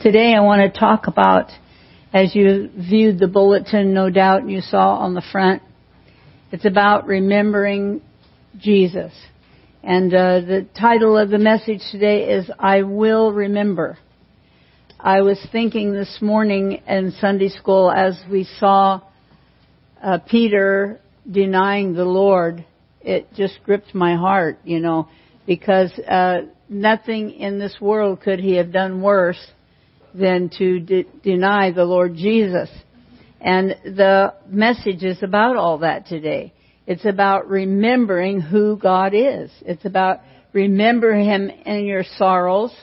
Today I want to talk about, as you viewed the bulletin, no doubt you saw on the front, it's about remembering Jesus. And uh, the title of the message today is I Will Remember. I was thinking this morning in Sunday school as we saw uh, Peter denying the Lord, it just gripped my heart, you know, because uh, nothing in this world could he have done worse than to de- deny the Lord Jesus. And the message is about all that today. It's about remembering who God is. It's about remember Him in your sorrows,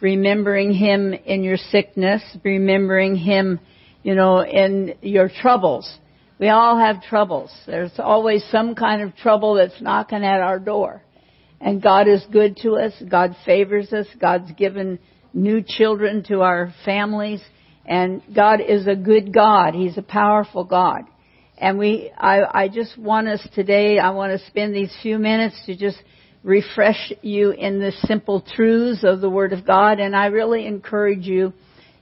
remembering Him in your sickness, remembering Him, you know, in your troubles. We all have troubles. There's always some kind of trouble that's knocking at our door. And God is good to us. God favors us. God's given new children to our families. And God is a good God. He's a powerful God. And we, I, I just want us today, I want to spend these few minutes to just refresh you in the simple truths of the Word of God. And I really encourage you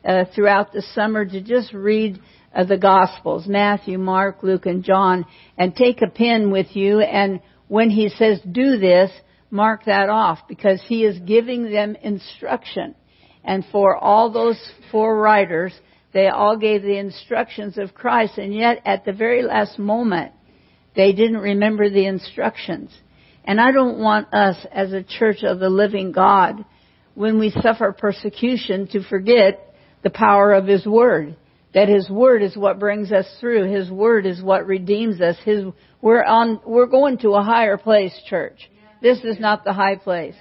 uh, throughout the summer to just read uh, the Gospels, Matthew, Mark, Luke, and John, and take a pen with you. And when He says do this, mark that off because He is giving them instruction. And for all those four writers, they all gave the instructions of Christ, and yet at the very last moment, they didn't remember the instructions. And I don't want us as a church of the living God, when we suffer persecution, to forget the power of His Word. That His Word is what brings us through. His Word is what redeems us. His, we're on, we're going to a higher place, church. This is not the high place.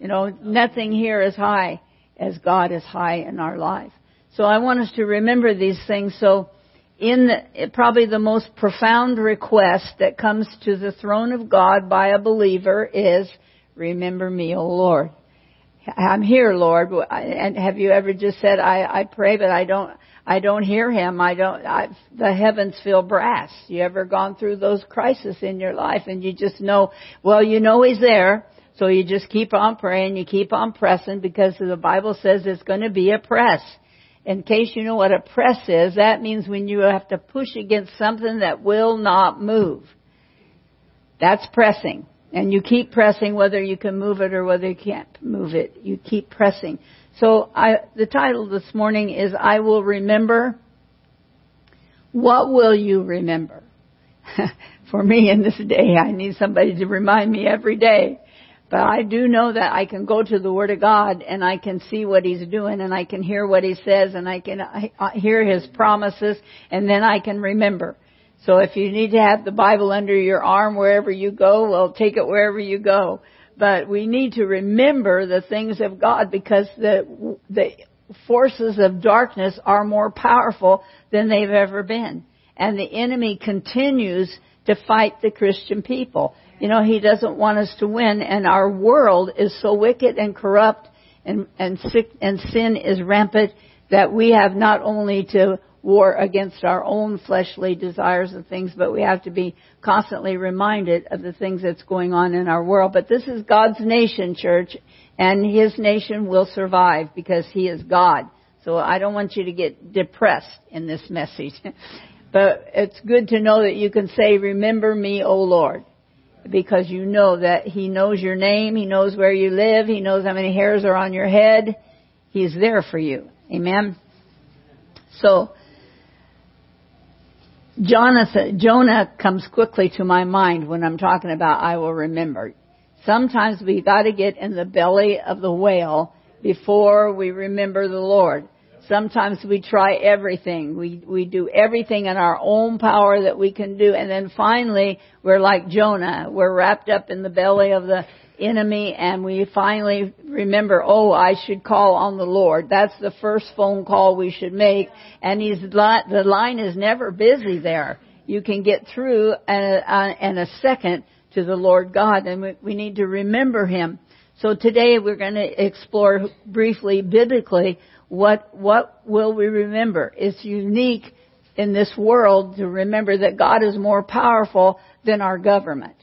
You know, nothing here is high as God is high in our life. So I want us to remember these things. So in the, probably the most profound request that comes to the throne of God by a believer is, remember me, O Lord. I'm here, Lord. And have you ever just said, I, I pray, but I don't, I don't hear him. I don't, I, the heavens feel brass. You ever gone through those crises in your life and you just know, well, you know he's there. So you just keep on praying, you keep on pressing because the Bible says it's going to be a press in case you know what a press is, that means when you have to push against something that will not move. That's pressing. And you keep pressing whether you can move it or whether you can't move it. You keep pressing. So I, the title this morning is I will remember. What will you remember? For me in this day, I need somebody to remind me every day but I do know that I can go to the Word of God and I can see what He's doing and I can hear what He says and I can hear His promises and then I can remember. So if you need to have the Bible under your arm wherever you go, well take it wherever you go. But we need to remember the things of God because the, the forces of darkness are more powerful than they've ever been. And the enemy continues to fight the Christian people. You know, He doesn't want us to win, and our world is so wicked and corrupt, and and sick and sin is rampant that we have not only to war against our own fleshly desires and things, but we have to be constantly reminded of the things that's going on in our world. But this is God's nation, church, and His nation will survive because He is God. So I don't want you to get depressed in this message. but it's good to know that you can say, remember me, O Lord because you know that He knows your name, He knows where you live, He knows how many hairs are on your head. He's there for you. Amen. So, Jonathan, Jonah comes quickly to my mind when I'm talking about I will remember. Sometimes we gotta get in the belly of the whale before we remember the Lord. Sometimes we try everything. We, we do everything in our own power that we can do. And then finally, we're like Jonah. We're wrapped up in the belly of the enemy and we finally remember, oh, I should call on the Lord. That's the first phone call we should make. And he's, the line is never busy there. You can get through in a, in a second to the Lord God and we need to remember Him. So today we're going to explore briefly biblically what, what will we remember? It's unique in this world to remember that God is more powerful than our government.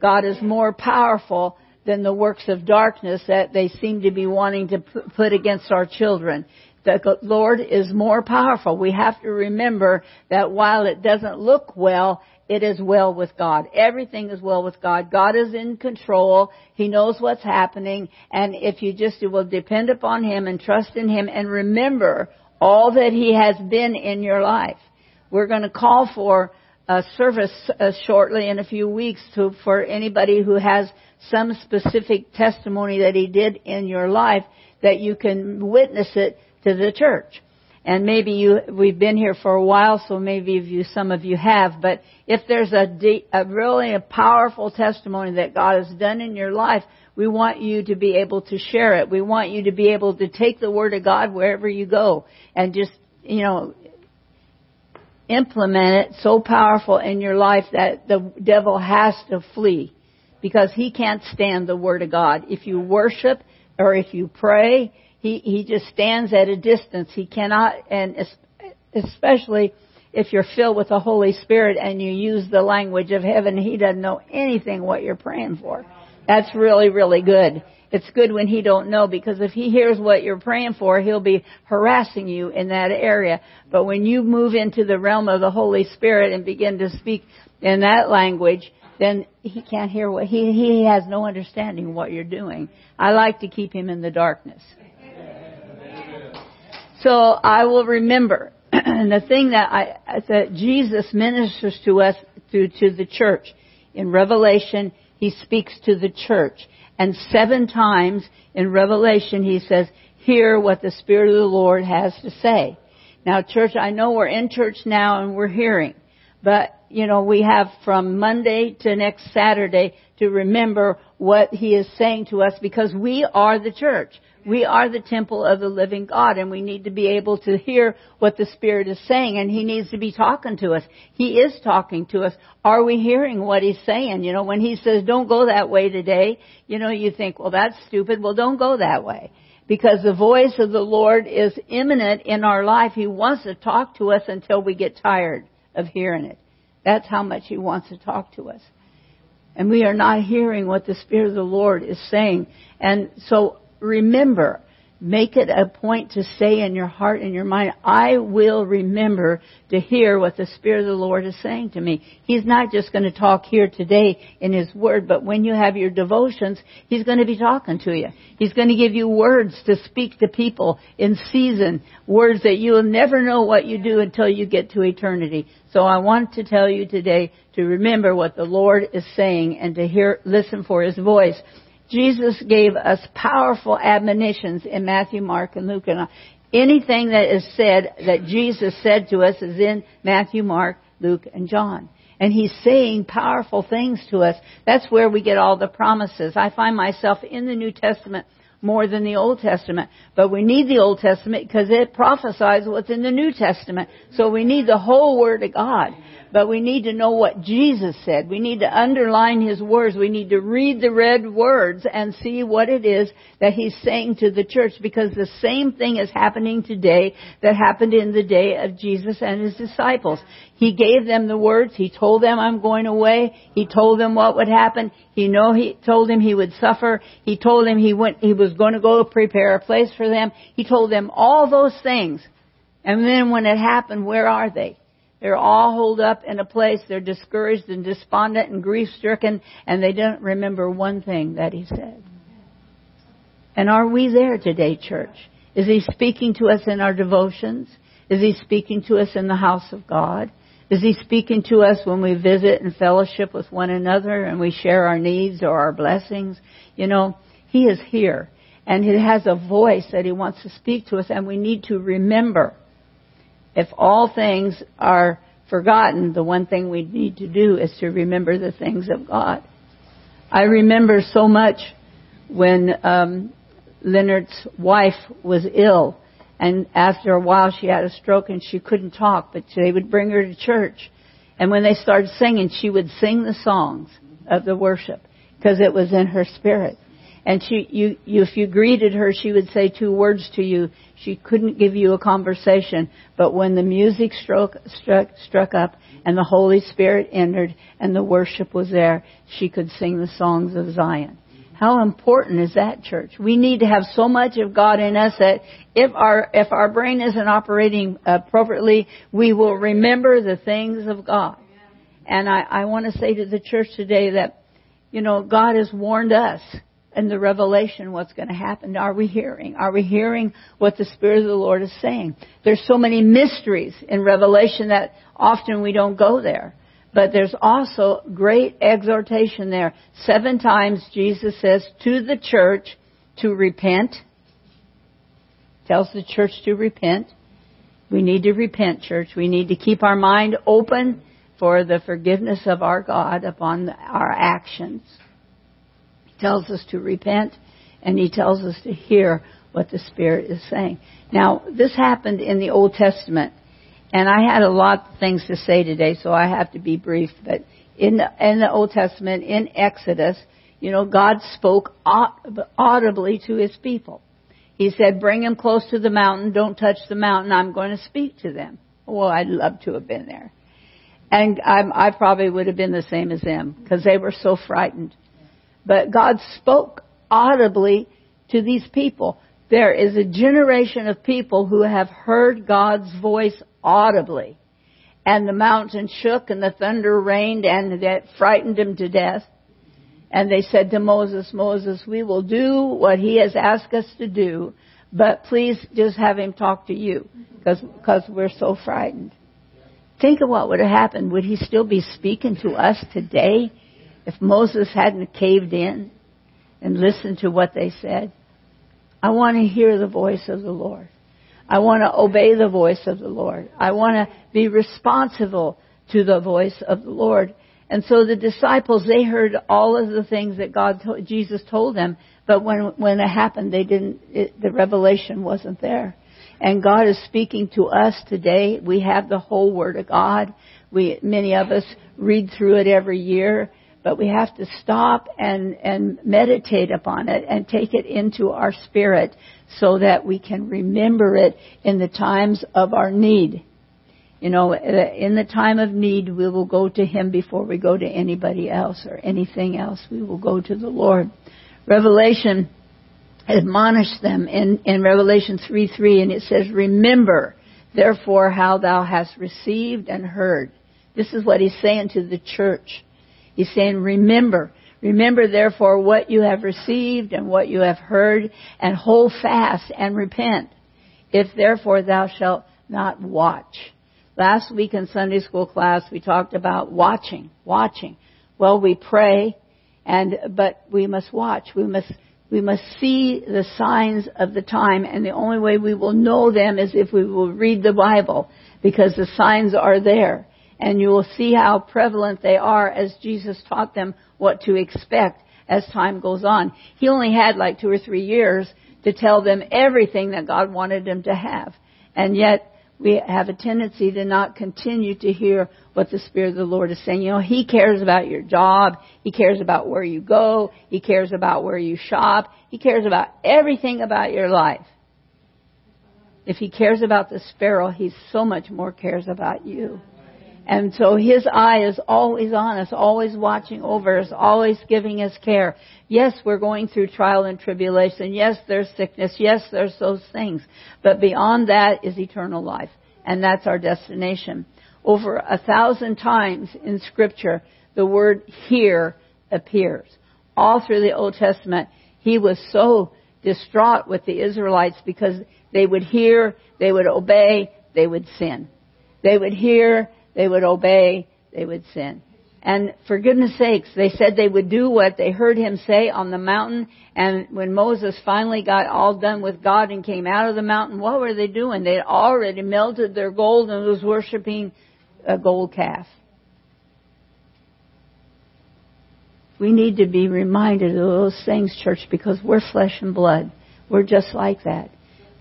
God is more powerful than the works of darkness that they seem to be wanting to put against our children. the Lord is more powerful. We have to remember that while it doesn't look well, it is well with God. Everything is well with God. God is in control. He knows what's happening. And if you just will depend upon Him and trust in Him and remember all that He has been in your life. We're going to call for a service uh, shortly in a few weeks to, for anybody who has some specific testimony that He did in your life that you can witness it to the church. And maybe you, we've been here for a while, so maybe you, some of you have, but if there's a, de- a really a powerful testimony that God has done in your life, we want you to be able to share it. We want you to be able to take the Word of God wherever you go and just, you know, implement it so powerful in your life that the devil has to flee because he can't stand the Word of God. If you worship or if you pray, he, he just stands at a distance. He cannot, and especially if you're filled with the Holy Spirit and you use the language of heaven, he doesn't know anything what you're praying for. That's really, really good. It's good when he don't know because if he hears what you're praying for, he'll be harassing you in that area. But when you move into the realm of the Holy Spirit and begin to speak in that language, then he can't hear what he he has no understanding what you're doing. I like to keep him in the darkness. So I will remember. and the thing that I, that Jesus ministers to us through to the church. In Revelation, he speaks to the church. And seven times in Revelation, he says, hear what the Spirit of the Lord has to say. Now church, I know we're in church now and we're hearing. But, you know, we have from Monday to next Saturday to remember what he is saying to us because we are the church. We are the temple of the living God and we need to be able to hear what the Spirit is saying and He needs to be talking to us. He is talking to us. Are we hearing what He's saying? You know, when He says, don't go that way today, you know, you think, well, that's stupid. Well, don't go that way. Because the voice of the Lord is imminent in our life. He wants to talk to us until we get tired of hearing it. That's how much He wants to talk to us. And we are not hearing what the Spirit of the Lord is saying. And so remember. Make it a point to say in your heart and your mind, I will remember to hear what the Spirit of the Lord is saying to me. He's not just going to talk here today in His Word, but when you have your devotions, He's going to be talking to you. He's going to give you words to speak to people in season, words that you will never know what you do until you get to eternity. So I want to tell you today to remember what the Lord is saying and to hear, listen for His voice. Jesus gave us powerful admonitions in Matthew, Mark, and Luke. And uh, anything that is said that Jesus said to us is in Matthew, Mark, Luke, and John. And he's saying powerful things to us. That's where we get all the promises. I find myself in the New Testament more than the Old Testament. But we need the Old Testament because it prophesies what's in the New Testament. So we need the whole Word of God but we need to know what Jesus said. We need to underline His words. We need to read the red words and see what it is that He's saying to the church because the same thing is happening today that happened in the day of Jesus and His disciples. He gave them the words. He told them, I'm going away. He told them what would happen. He know he told him he would suffer. He told him he went, he was going to go prepare a place for them. He told them all those things. And then when it happened, where are they? They're all holed up in a place. They're discouraged and despondent and grief stricken, and they don't remember one thing that he said. And are we there today, church? Is he speaking to us in our devotions? Is he speaking to us in the house of God? Is he speaking to us when we visit and fellowship with one another and we share our needs or our blessings? You know, he is here and he has a voice that he wants to speak to us and we need to remember if all things are forgotten, the one thing we need to do is to remember the things of God. I remember so much when um, Leonard's wife was ill, and after a while she had a stroke and she couldn't talk, but they would bring her to church. And when they started singing, she would sing the songs of the worship because it was in her spirit. And she, you, you, if you greeted her, she would say two words to you. She couldn't give you a conversation, but when the music struck, struck, struck up and the Holy Spirit entered and the worship was there, she could sing the songs of Zion. How important is that, church? We need to have so much of God in us that if our if our brain isn't operating appropriately, we will remember the things of God. And I, I want to say to the church today that, you know, God has warned us in the revelation what's going to happen. Are we hearing? Are we hearing what the Spirit of the Lord is saying? There's so many mysteries in Revelation that often we don't go there. But there's also great exhortation there. Seven times Jesus says to the church to repent. Tells the church to repent. We need to repent, church. We need to keep our mind open for the forgiveness of our God upon our actions. Tells us to repent and he tells us to hear what the Spirit is saying. Now, this happened in the Old Testament. And I had a lot of things to say today, so I have to be brief. But in the, in the Old Testament, in Exodus, you know, God spoke audibly to His people. He said, "Bring them close to the mountain. Don't touch the mountain. I'm going to speak to them." Well, I'd love to have been there, and I'm, I probably would have been the same as them because they were so frightened. But God spoke audibly to these people. There is a generation of people who have heard God's voice audibly. And the mountain shook and the thunder rained and that frightened them to death. And they said to Moses, Moses, we will do what he has asked us to do, but please just have him talk to you because we're so frightened. Think of what would have happened. Would he still be speaking to us today if Moses hadn't caved in and listened to what they said? I want to hear the voice of the Lord. I want to obey the voice of the Lord. I want to be responsible to the voice of the Lord. And so the disciples, they heard all of the things that God, Jesus told them, but when, when it happened, they didn't, it, the revelation wasn't there. And God is speaking to us today. We have the whole Word of God. We, many of us read through it every year but we have to stop and, and meditate upon it and take it into our spirit so that we can remember it in the times of our need. You know, uh, in the time of need, we will go to Him before we go to anybody else or anything else. We will go to the Lord. Revelation admonished them in, in Revelation 3 3, and it says, Remember, therefore, how thou hast received and heard. This is what He's saying to the church. He's saying, remember. Remember therefore what you have received and what you have heard and hold fast and repent. If therefore thou shalt not watch. Last week in Sunday school class we talked about watching, watching. Well, we pray and, but we must watch. We must, we must see the signs of the time and the only way we will know them is if we will read the Bible because the signs are there and you will see how prevalent they are as Jesus taught them what to expect as time goes on. He only had like two or three years to tell them everything that God wanted them to have. And yet, we have a tendency to not continue to hear what the Spirit of the Lord is saying. You know, He cares about your job. He cares about where you go. He cares about where you shop. He cares about everything about your life. If He cares about the sparrow, He so much more cares about you. And so his eye is always on us, always watching over us, always giving us care. Yes, we're going through trial and tribulation. Yes, there's sickness. Yes, there's those things. But beyond that is eternal life. And that's our destination. Over a thousand times in scripture, the word hear appears. All through the Old Testament, he was so distraught with the Israelites because they would hear, they would obey, they would sin. They would hear, they would obey, they would sin. And for goodness sakes, they said they would do what they heard him say on the mountain. And when Moses finally got all done with God and came out of the mountain, what were they doing? They had already melted their gold and was worshiping a gold calf. We need to be reminded of those things, church, because we're flesh and blood. We're just like that.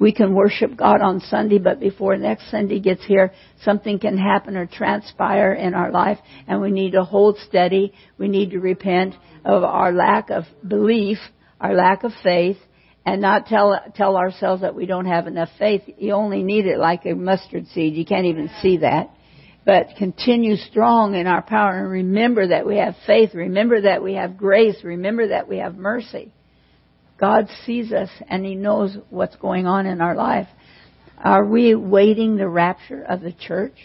We can worship God on Sunday, but before next Sunday gets here, something can happen or transpire in our life, and we need to hold steady. We need to repent of our lack of belief, our lack of faith, and not tell tell ourselves that we don't have enough faith. You only need it like a mustard seed. You can't even see that. but continue strong in our power and remember that we have faith, remember that we have grace, remember that we have mercy. God sees us and He knows what's going on in our life. Are we waiting the rapture of the church?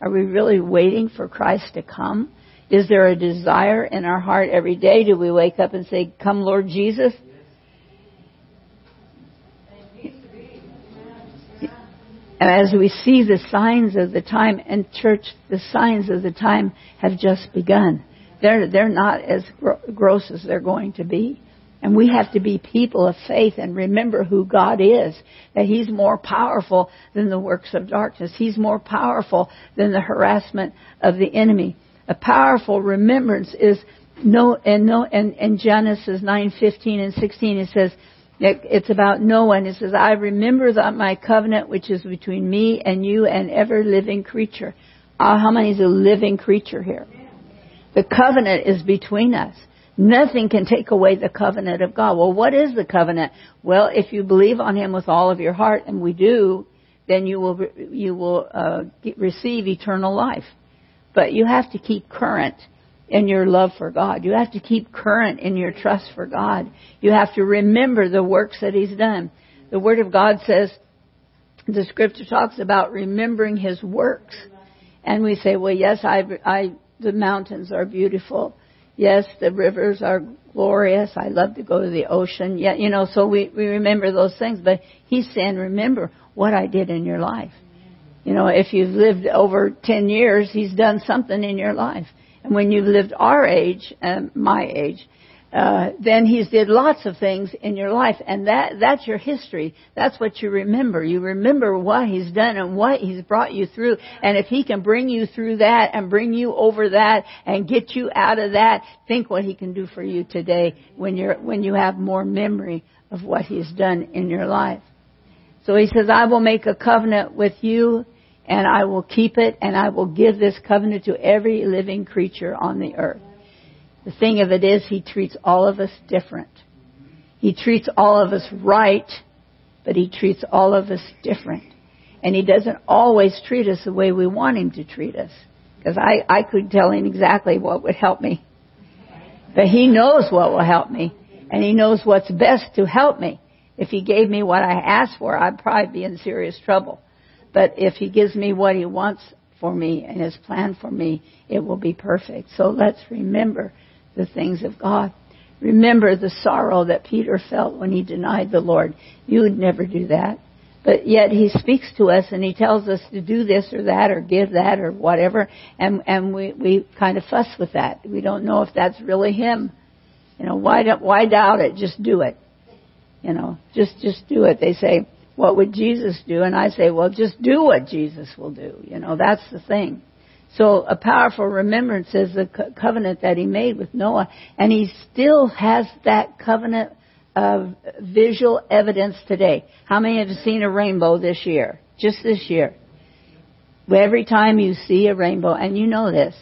Are we really waiting for Christ to come? Is there a desire in our heart every day? Do we wake up and say, Come, Lord Jesus? And as we see the signs of the time, and church, the signs of the time have just begun. They're, they're not as gross as they're going to be. And we have to be people of faith and remember who God is. That He's more powerful than the works of darkness. He's more powerful than the harassment of the enemy. A powerful remembrance is no, and no, and, and Genesis 9:15 and 16 it says, it's about Noah, and it says, I remember that my covenant which is between me and you and every living creature. Uh, how many is a living creature here? The covenant is between us. Nothing can take away the covenant of God. Well, what is the covenant? Well, if you believe on Him with all of your heart, and we do, then you will you will uh, receive eternal life. But you have to keep current in your love for God. You have to keep current in your trust for God. You have to remember the works that He's done. The Word of God says, the Scripture talks about remembering His works, and we say, well, yes, I, I the mountains are beautiful. Yes, the rivers are glorious. I love to go to the ocean. Yeah, you know, so we, we remember those things. But he's saying, remember what I did in your life. You know, if you've lived over 10 years, he's done something in your life. And when you've lived our age, um, my age, uh, then he's did lots of things in your life, and that that's your history. That's what you remember. You remember what he's done and what he's brought you through. And if he can bring you through that and bring you over that and get you out of that, think what he can do for you today when you're when you have more memory of what he's done in your life. So he says, "I will make a covenant with you." And I will keep it, and I will give this covenant to every living creature on the earth. The thing of it is, He treats all of us different. He treats all of us right, but He treats all of us different. And He doesn't always treat us the way we want Him to treat us. Because I, I could tell Him exactly what would help me. But He knows what will help me. And He knows what's best to help me. If He gave me what I asked for, I'd probably be in serious trouble. But if He gives me what He wants for me and His plan for me, it will be perfect. So let's remember the things of God. Remember the sorrow that Peter felt when he denied the Lord. You would never do that. But yet he speaks to us and he tells us to do this or that or give that or whatever and and we we kind of fuss with that. We don't know if that's really him. You know, why don't, why doubt it? Just do it. You know, just just do it. They say, "What would Jesus do?" And I say, "Well, just do what Jesus will do." You know, that's the thing. So a powerful remembrance is the co- covenant that he made with Noah, and he still has that covenant of visual evidence today. How many have seen a rainbow this year? Just this year. Every time you see a rainbow, and you know this,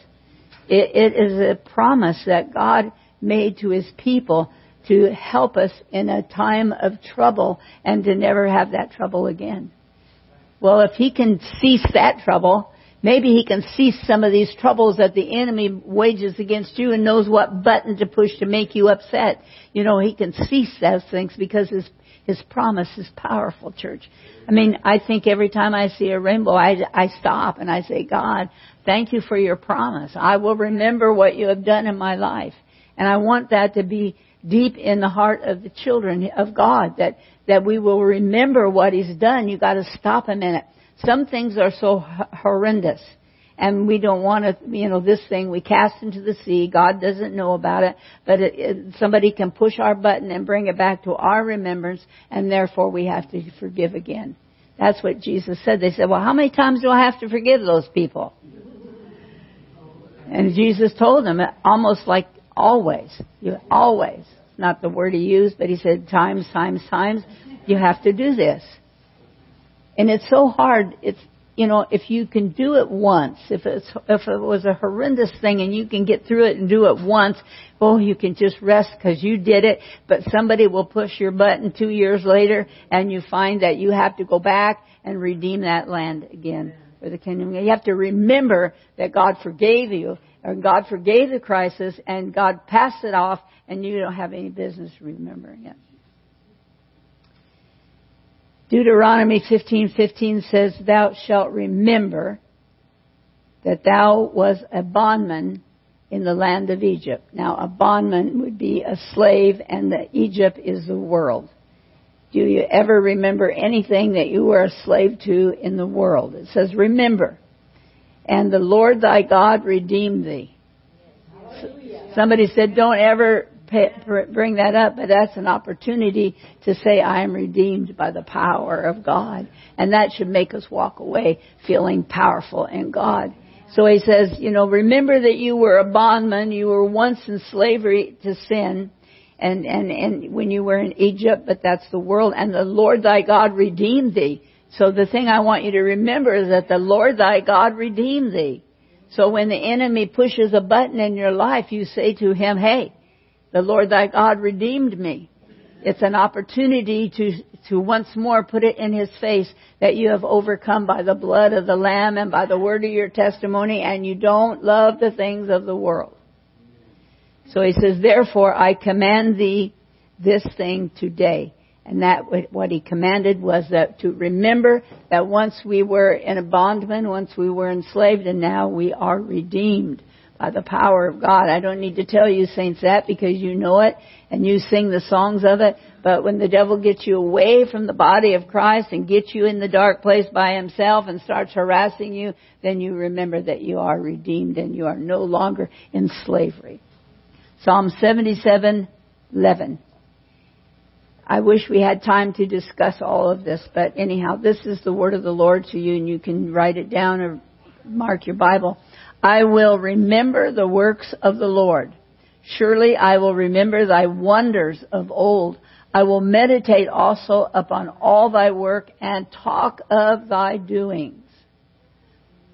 it, it is a promise that God made to his people to help us in a time of trouble and to never have that trouble again. Well, if he can cease that trouble, Maybe he can cease some of these troubles that the enemy wages against you and knows what button to push to make you upset. You know, he can cease those things because his his promise is powerful, church. I mean, I think every time I see a rainbow, I, I stop and I say, God, thank you for your promise. I will remember what you have done in my life. And I want that to be deep in the heart of the children of God, that, that we will remember what He's done. You gotta stop a minute. Some things are so horrendous and we don't want to, you know, this thing we cast into the sea. God doesn't know about it, but it, it, somebody can push our button and bring it back to our remembrance, and therefore we have to forgive again. That's what Jesus said. They said, "Well, how many times do I have to forgive those people?" And Jesus told them almost like always. You always. Not the word he used, but he said times, times, times. You have to do this. And it's so hard. It's, you know, if you can do it once, if it's, if it was a horrendous thing and you can get through it and do it once, oh, you can just rest because you did it, but somebody will push your button two years later and you find that you have to go back and redeem that land again. for the kingdom. You have to remember that God forgave you, or God forgave the crisis, and God passed it off, and you don't have any business remembering it. Deuteronomy 15:15 says, "Thou shalt remember that thou was a bondman in the land of Egypt." Now, a bondman would be a slave, and the Egypt is the world. Do you ever remember anything that you were a slave to in the world? It says, "Remember, and the Lord thy God redeemed thee." Somebody said, "Don't ever bring that up, but that's an opportunity to say, I am redeemed by the power of God. And that should make us walk away feeling powerful in God. So he says, you know, remember that you were a bondman, you were once in slavery to sin, and, and, and when you were in Egypt, but that's the world, and the Lord thy God redeemed thee. So the thing I want you to remember is that the Lord thy God redeemed thee. So when the enemy pushes a button in your life, you say to him, hey, the Lord thy God redeemed me. It's an opportunity to, to once more put it in his face that you have overcome by the blood of the Lamb and by the word of your testimony and you don't love the things of the world. So he says, therefore I command thee this thing today. And that what he commanded was that to remember that once we were in a bondman, once we were enslaved, and now we are redeemed by the power of God. I don't need to tell you, saints, that because you know it and you sing the songs of it. But when the devil gets you away from the body of Christ and gets you in the dark place by himself and starts harassing you, then you remember that you are redeemed and you are no longer in slavery. Psalm 77, 11. I wish we had time to discuss all of this, but anyhow, this is the word of the Lord to you and you can write it down or mark your Bible. I will remember the works of the Lord. Surely I will remember thy wonders of old. I will meditate also upon all thy work and talk of thy doings.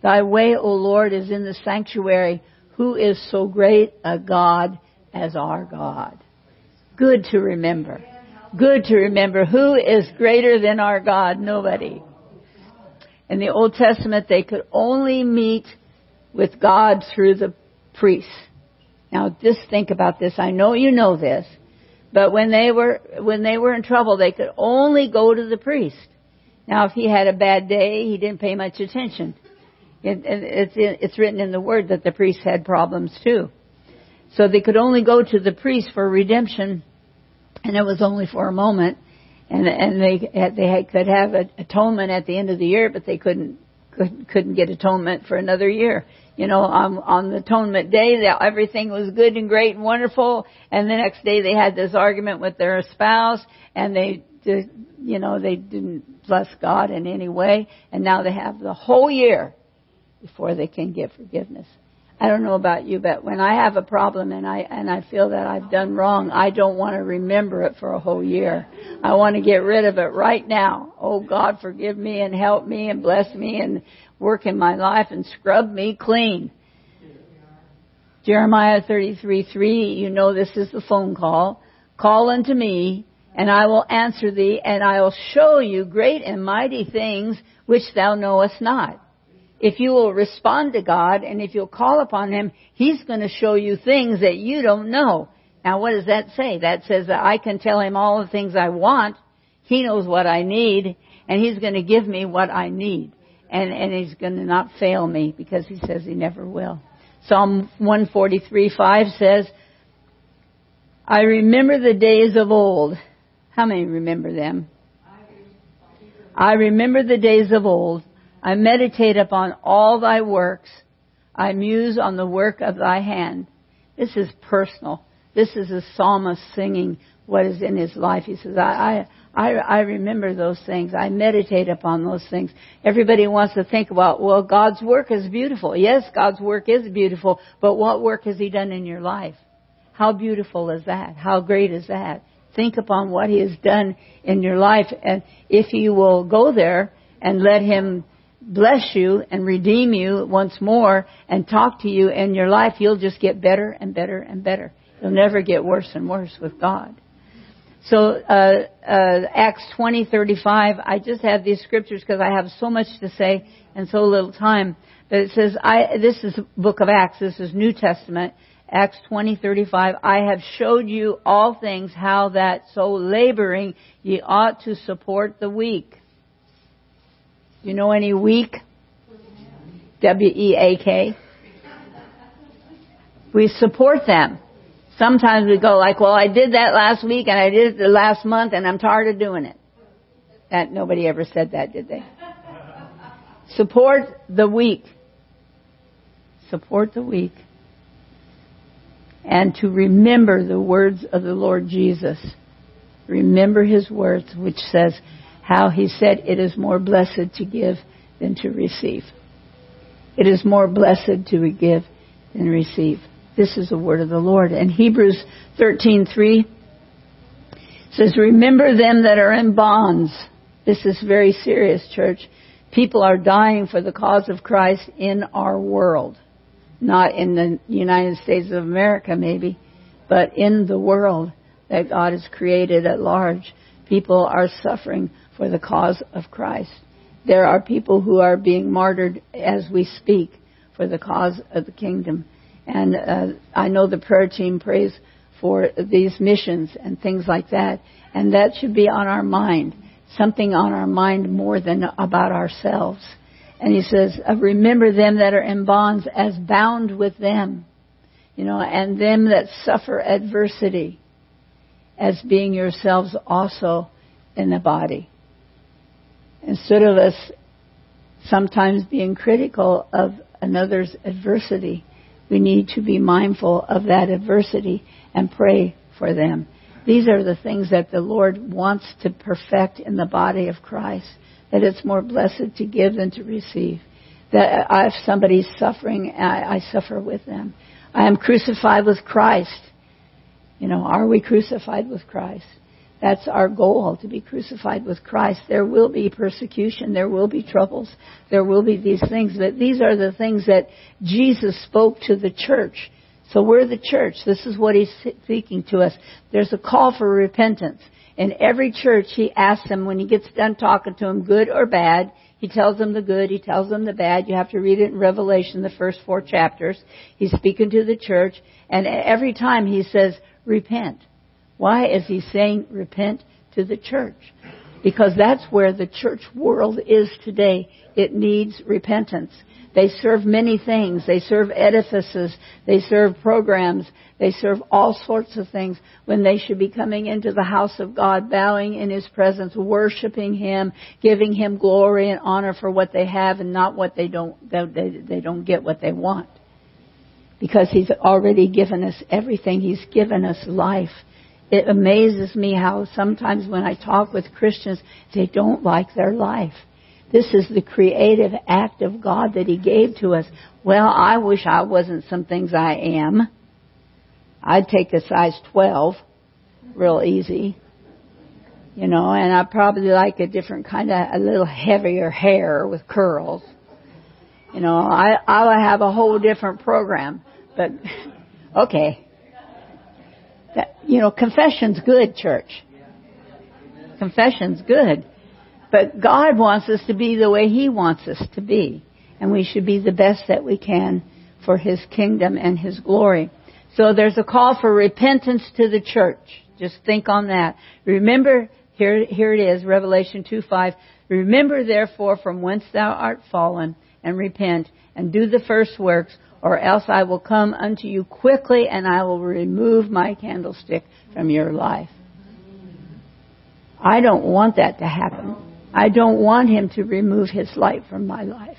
Thy way, O Lord, is in the sanctuary. Who is so great a God as our God? Good to remember. Good to remember. Who is greater than our God? Nobody. In the Old Testament, they could only meet with God through the priests. Now just think about this. I know you know this, but when they were, when they were in trouble, they could only go to the priest. Now if he had a bad day, he didn't pay much attention. It, it's, it's written in the word that the priests had problems too. So they could only go to the priest for redemption, and it was only for a moment. And and they they had, could have atonement at the end of the year, but they couldn't couldn't couldn't get atonement for another year you know, on, on the atonement day, that everything was good and great and wonderful, and the next day they had this argument with their spouse, and they, you know, they didn't bless God in any way, and now they have the whole year before they can get forgiveness. I don't know about you, but when I have a problem and I and I feel that I've done wrong, I don't want to remember it for a whole year. I want to get rid of it right now. Oh God, forgive me and help me and bless me and work in my life and scrub me clean. Jeremiah 33, 3, you know this is the phone call. Call unto me, and I will answer thee, and I will show you great and mighty things which thou knowest not. If you will respond to God, and if you'll call upon Him, He's going to show you things that you don't know. Now what does that say? That says that I can tell Him all the things I want. He knows what I need, and He's going to give me what I need and, and he's going to not fail me because he says he never will. Psalm 143, 5 says, I remember the days of old. How many remember them? I remember the days of old. I meditate upon all thy works. I muse on the work of thy hand. This is personal. This is a psalmist singing what is in his life. He says, I, I, I remember those things. I meditate upon those things. Everybody wants to think about, well, God's work is beautiful. Yes, God's work is beautiful, but what work has He done in your life? How beautiful is that? How great is that? Think upon what He has done in your life, and if you will go there and let Him bless you and redeem you once more and talk to you in your life, you'll just get better and better and better. You'll never get worse and worse with God. So uh, uh, Acts 20:35. I just have these scriptures because I have so much to say and so little time. But it says, "I." This is Book of Acts. This is New Testament. Acts 20:35. I have showed you all things how that so laboring ye ought to support the weak. You know any weak? W E A K. We support them. Sometimes we go like, well, I did that last week and I did it the last month and I'm tired of doing it. That nobody ever said that, did they? Support the weak. Support the weak. And to remember the words of the Lord Jesus. Remember his words, which says how he said, it is more blessed to give than to receive. It is more blessed to give than receive. This is the word of the Lord. And Hebrews 13:3 says, "Remember them that are in bonds." This is very serious, church. People are dying for the cause of Christ in our world. Not in the United States of America maybe, but in the world that God has created at large. People are suffering for the cause of Christ. There are people who are being martyred as we speak for the cause of the kingdom. And uh, I know the prayer team prays for these missions and things like that. And that should be on our mind, something on our mind more than about ourselves. And he says, uh, remember them that are in bonds as bound with them, you know, and them that suffer adversity as being yourselves also in the body. Instead of us sometimes being critical of another's adversity, we need to be mindful of that adversity and pray for them. These are the things that the Lord wants to perfect in the body of Christ. That it's more blessed to give than to receive. That if somebody's suffering, I, I suffer with them. I am crucified with Christ. You know, are we crucified with Christ? That's our goal, to be crucified with Christ. There will be persecution. There will be troubles. There will be these things. But these are the things that Jesus spoke to the church. So we're the church. This is what he's speaking to us. There's a call for repentance. In every church, he asks them when he gets done talking to them, good or bad, he tells them the good, he tells them the bad. You have to read it in Revelation, the first four chapters. He's speaking to the church, and every time he says, repent. Why is he saying repent to the church? Because that's where the church world is today. It needs repentance. They serve many things. They serve edifices. They serve programs. They serve all sorts of things when they should be coming into the house of God, bowing in His presence, worshiping Him, giving Him glory and honor for what they have and not what they don't, they, they don't get what they want. Because He's already given us everything. He's given us life it amazes me how sometimes when I talk with Christians, they don't like their life. This is the creative act of God that He gave to us. Well, I wish I wasn't some things I am. I'd take a size 12 real easy. You know, and I probably like a different kind of, a little heavier hair with curls. You know, I, I would have a whole different program. But, okay. That, you know, confession's good, church. Confession's good. But God wants us to be the way He wants us to be. And we should be the best that we can for His kingdom and His glory. So there's a call for repentance to the church. Just think on that. Remember, here, here it is, Revelation 2 5. Remember therefore from whence thou art fallen and repent and do the first works or else I will come unto you quickly and I will remove my candlestick from your life. I don't want that to happen. I don't want him to remove his light from my life.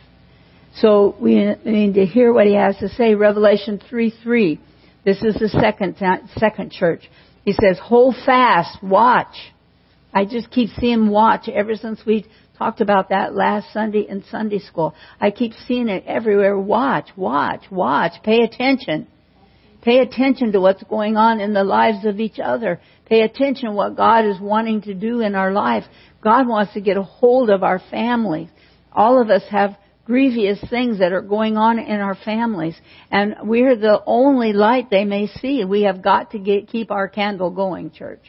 So we need to hear what he has to say. Revelation 3 3. This is the second, second church. He says, hold fast, watch. I just keep seeing watch ever since we talked about that last Sunday in Sunday school. I keep seeing it everywhere. Watch, watch, watch. Pay attention. Pay attention to what's going on in the lives of each other. Pay attention what God is wanting to do in our life. God wants to get a hold of our families. All of us have grievous things that are going on in our families. And we're the only light they may see. We have got to get, keep our candle going, church.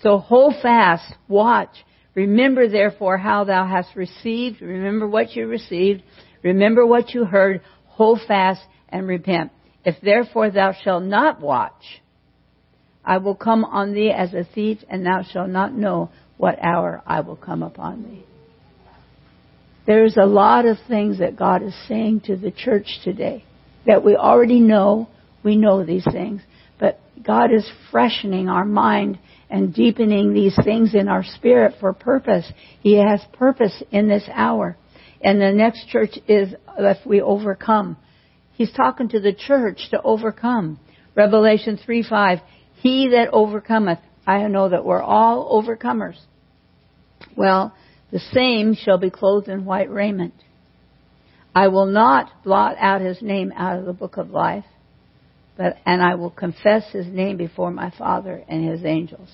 So hold fast, watch. Remember therefore how thou hast received. Remember what you received. Remember what you heard. Hold fast and repent. If therefore thou shalt not watch, I will come on thee as a thief, and thou shalt not know what hour I will come upon thee. There's a lot of things that God is saying to the church today that we already know. We know these things. But God is freshening our mind and deepening these things in our spirit for purpose. He has purpose in this hour. And the next church is if we overcome. He's talking to the church to overcome. Revelation 3 5. He that overcometh. I know that we're all overcomers. Well, the same shall be clothed in white raiment. I will not blot out his name out of the book of life, but and I will confess his name before my Father and his angels.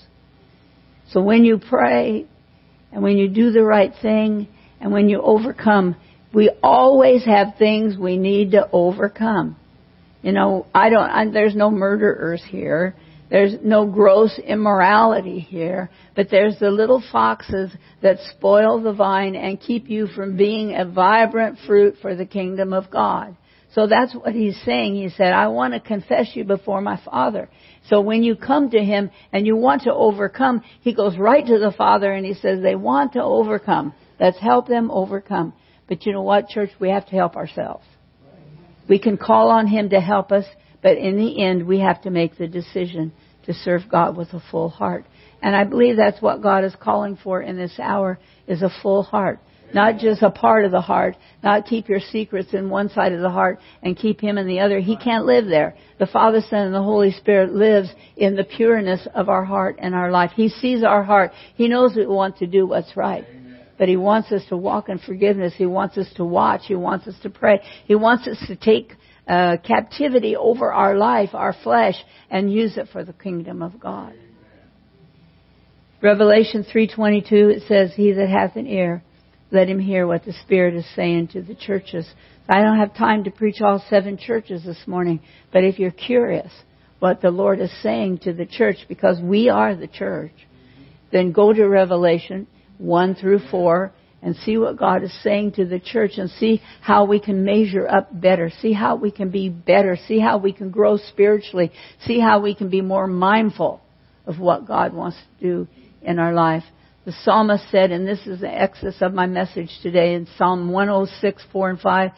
So when you pray and when you do the right thing and when you overcome, we always have things we need to overcome. You know, I don't, I, there's no murderers here. There's no gross immorality here, but there's the little foxes that spoil the vine and keep you from being a vibrant fruit for the kingdom of God. So that's what he's saying. He said, I want to confess you before my Father. So when you come to him and you want to overcome, he goes right to the Father and he says, they want to overcome. Let's help them overcome. But you know what, church? We have to help ourselves. We can call on him to help us, but in the end, we have to make the decision to serve God with a full heart. And I believe that's what God is calling for in this hour is a full heart. Not just a part of the heart, not keep your secrets in one side of the heart and keep him in the other. He can't live there. The Father, Son, and the Holy Spirit lives in the pureness of our heart and our life. He sees our heart. He knows we want to do what's right. But He wants us to walk in forgiveness. He wants us to watch. He wants us to pray. He wants us to take uh, captivity over our life, our flesh, and use it for the kingdom of God. Revelation 3:22 it says, "He that hath an ear, let him hear what the Spirit is saying to the churches." I don't have time to preach all seven churches this morning, but if you're curious what the Lord is saying to the church, because we are the church, then go to Revelation 1 through 4 and see what God is saying to the church and see how we can measure up better, see how we can be better, see how we can grow spiritually, see how we can be more mindful of what God wants to do in our life. The psalmist said, and this is the excess of my message today in Psalm 106, 4 and 5,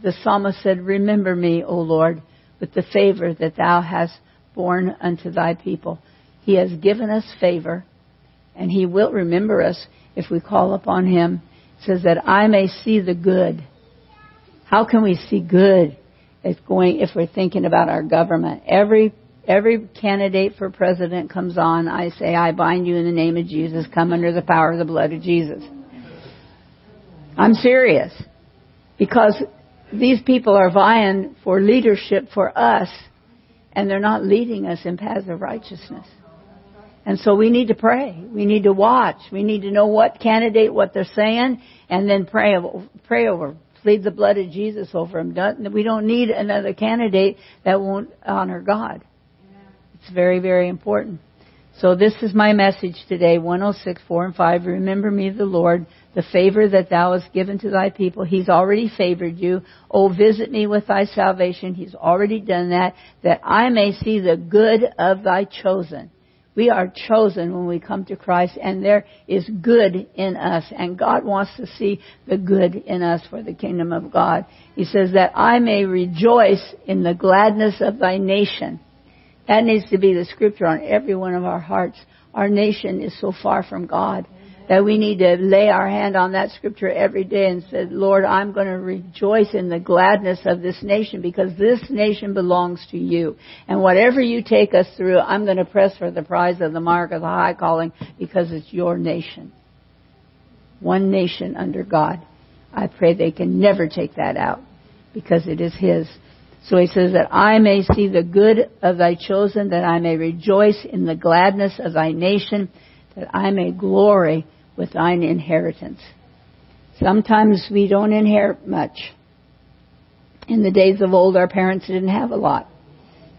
the psalmist said, Remember me, O Lord, with the favor that thou hast borne unto thy people. He has given us favor, and he will remember us if we call upon Him. It says that I may see the good. How can we see good if going if we're thinking about our government? Every every candidate for president comes on, I say, I bind you in the name of Jesus, come under the power of the blood of Jesus. I'm serious. Because these people are vying for leadership for us, and they're not leading us in paths of righteousness. And so we need to pray. We need to watch. We need to know what candidate, what they're saying, and then pray, pray over, plead the blood of Jesus over them. We don't need another candidate that won't honor God. It's very, very important. So this is my message today, 106, 4 and 5. Remember me, the Lord, the favor that thou hast given to thy people. He's already favored you. Oh, visit me with thy salvation. He's already done that, that I may see the good of thy chosen. We are chosen when we come to Christ and there is good in us and God wants to see the good in us for the kingdom of God. He says that I may rejoice in the gladness of thy nation. That needs to be the scripture on every one of our hearts. Our nation is so far from God that we need to lay our hand on that scripture every day and say, Lord, I'm going to rejoice in the gladness of this nation because this nation belongs to you. And whatever you take us through, I'm going to press for the prize of the mark of the high calling because it's your nation. One nation under God. I pray they can never take that out because it is His. So he says that I may see the good of thy chosen, that I may rejoice in the gladness of thy nation, that I may glory with thine inheritance. Sometimes we don't inherit much. In the days of old, our parents didn't have a lot.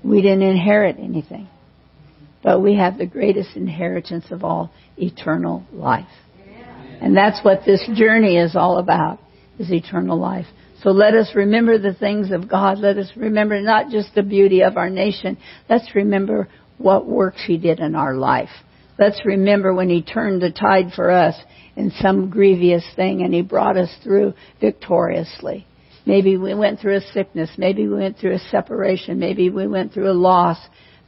We didn't inherit anything. but we have the greatest inheritance of all, eternal life. And that's what this journey is all about, is eternal life. So let us remember the things of God. Let us remember not just the beauty of our nation. Let's remember what works He did in our life. Let's remember when He turned the tide for us in some grievous thing and He brought us through victoriously. Maybe we went through a sickness. Maybe we went through a separation. Maybe we went through a loss.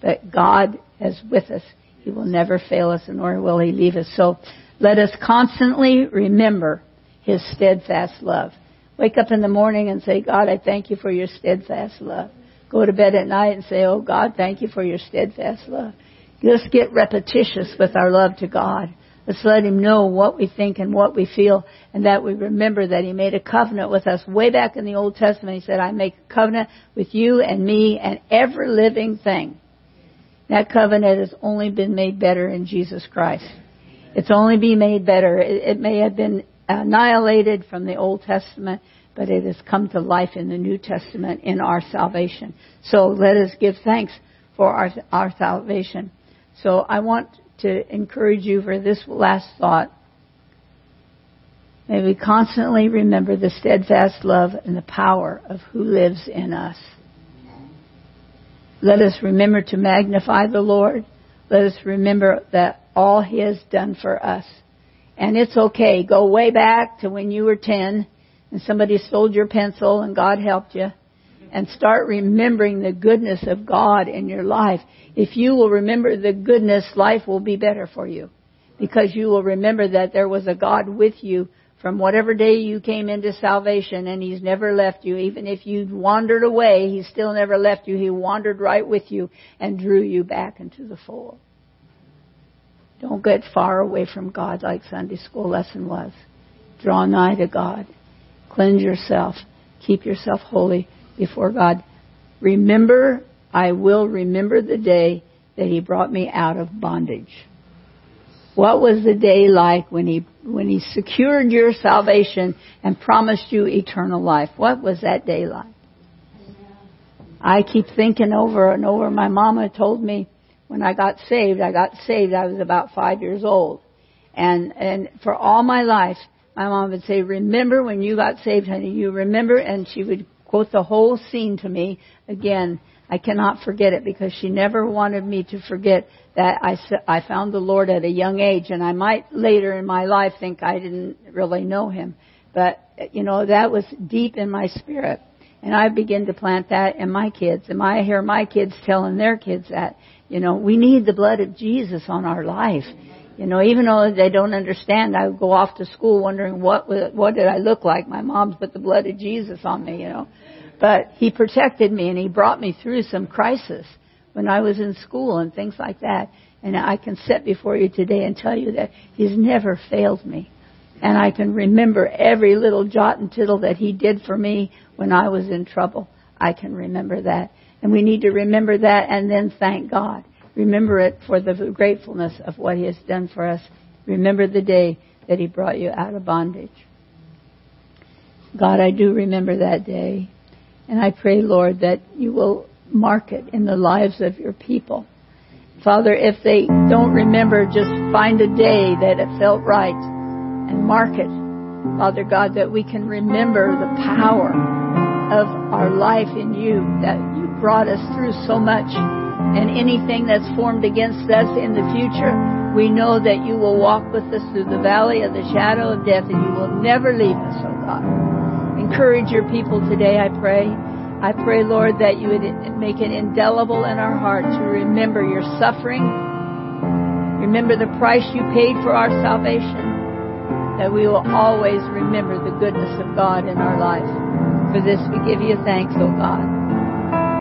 But God is with us. He will never fail us, nor will He leave us. So let us constantly remember His steadfast love. Wake up in the morning and say, God, I thank you for your steadfast love. Go to bed at night and say, Oh God, thank you for your steadfast love. Let's get repetitious with our love to God. Let's let Him know what we think and what we feel and that we remember that He made a covenant with us way back in the Old Testament. He said, I make a covenant with you and me and every living thing. That covenant has only been made better in Jesus Christ. It's only been made better. It, it may have been annihilated from the Old Testament, but it has come to life in the New Testament in our salvation. So let us give thanks for our, our salvation. So I want to encourage you for this last thought. May we constantly remember the steadfast love and the power of who lives in us. Let us remember to magnify the Lord. Let us remember that all He has done for us. And it's okay. Go way back to when you were 10 and somebody stole your pencil and God helped you. And start remembering the goodness of God in your life. If you will remember the goodness, life will be better for you. Because you will remember that there was a God with you from whatever day you came into salvation and He's never left you. Even if you wandered away, He still never left you. He wandered right with you and drew you back into the fold. Don't get far away from God like Sunday school lesson was. Draw nigh to God. Cleanse yourself. Keep yourself holy before God. Remember, I will remember the day that He brought me out of bondage. What was the day like when He, when He secured your salvation and promised you eternal life? What was that day like? I keep thinking over and over. My mama told me when I got saved, I got saved, I was about five years old. And, and for all my life, my mom would say, remember when you got saved, honey, you remember, and she would quote the whole scene to me. Again, I cannot forget it because she never wanted me to forget that I, I found the Lord at a young age and I might later in my life think I didn't really know Him. But, you know, that was deep in my spirit. And I begin to plant that in my kids. And I hear my kids telling their kids that. You know, we need the blood of Jesus on our life. You know, even though they don't understand, I would go off to school wondering what what did I look like. My mom's put the blood of Jesus on me, you know. But he protected me and he brought me through some crisis when I was in school and things like that. And I can sit before you today and tell you that he's never failed me. And I can remember every little jot and tittle that he did for me when I was in trouble. I can remember that. And we need to remember that and then thank God. Remember it for the gratefulness of what He has done for us. Remember the day that He brought you out of bondage. God, I do remember that day. And I pray, Lord, that you will mark it in the lives of your people. Father, if they don't remember, just find a day that it felt right and mark it. Father God, that we can remember the power of our life in you, that you brought us through so much. And anything that's formed against us in the future, we know that you will walk with us through the valley of the shadow of death and you will never leave us, oh God. Encourage your people today, I pray. I pray, Lord, that you would make it indelible in our heart to remember your suffering. Remember the price you paid for our salvation. That we will always remember the goodness of God in our life. For this we give you thanks, O God.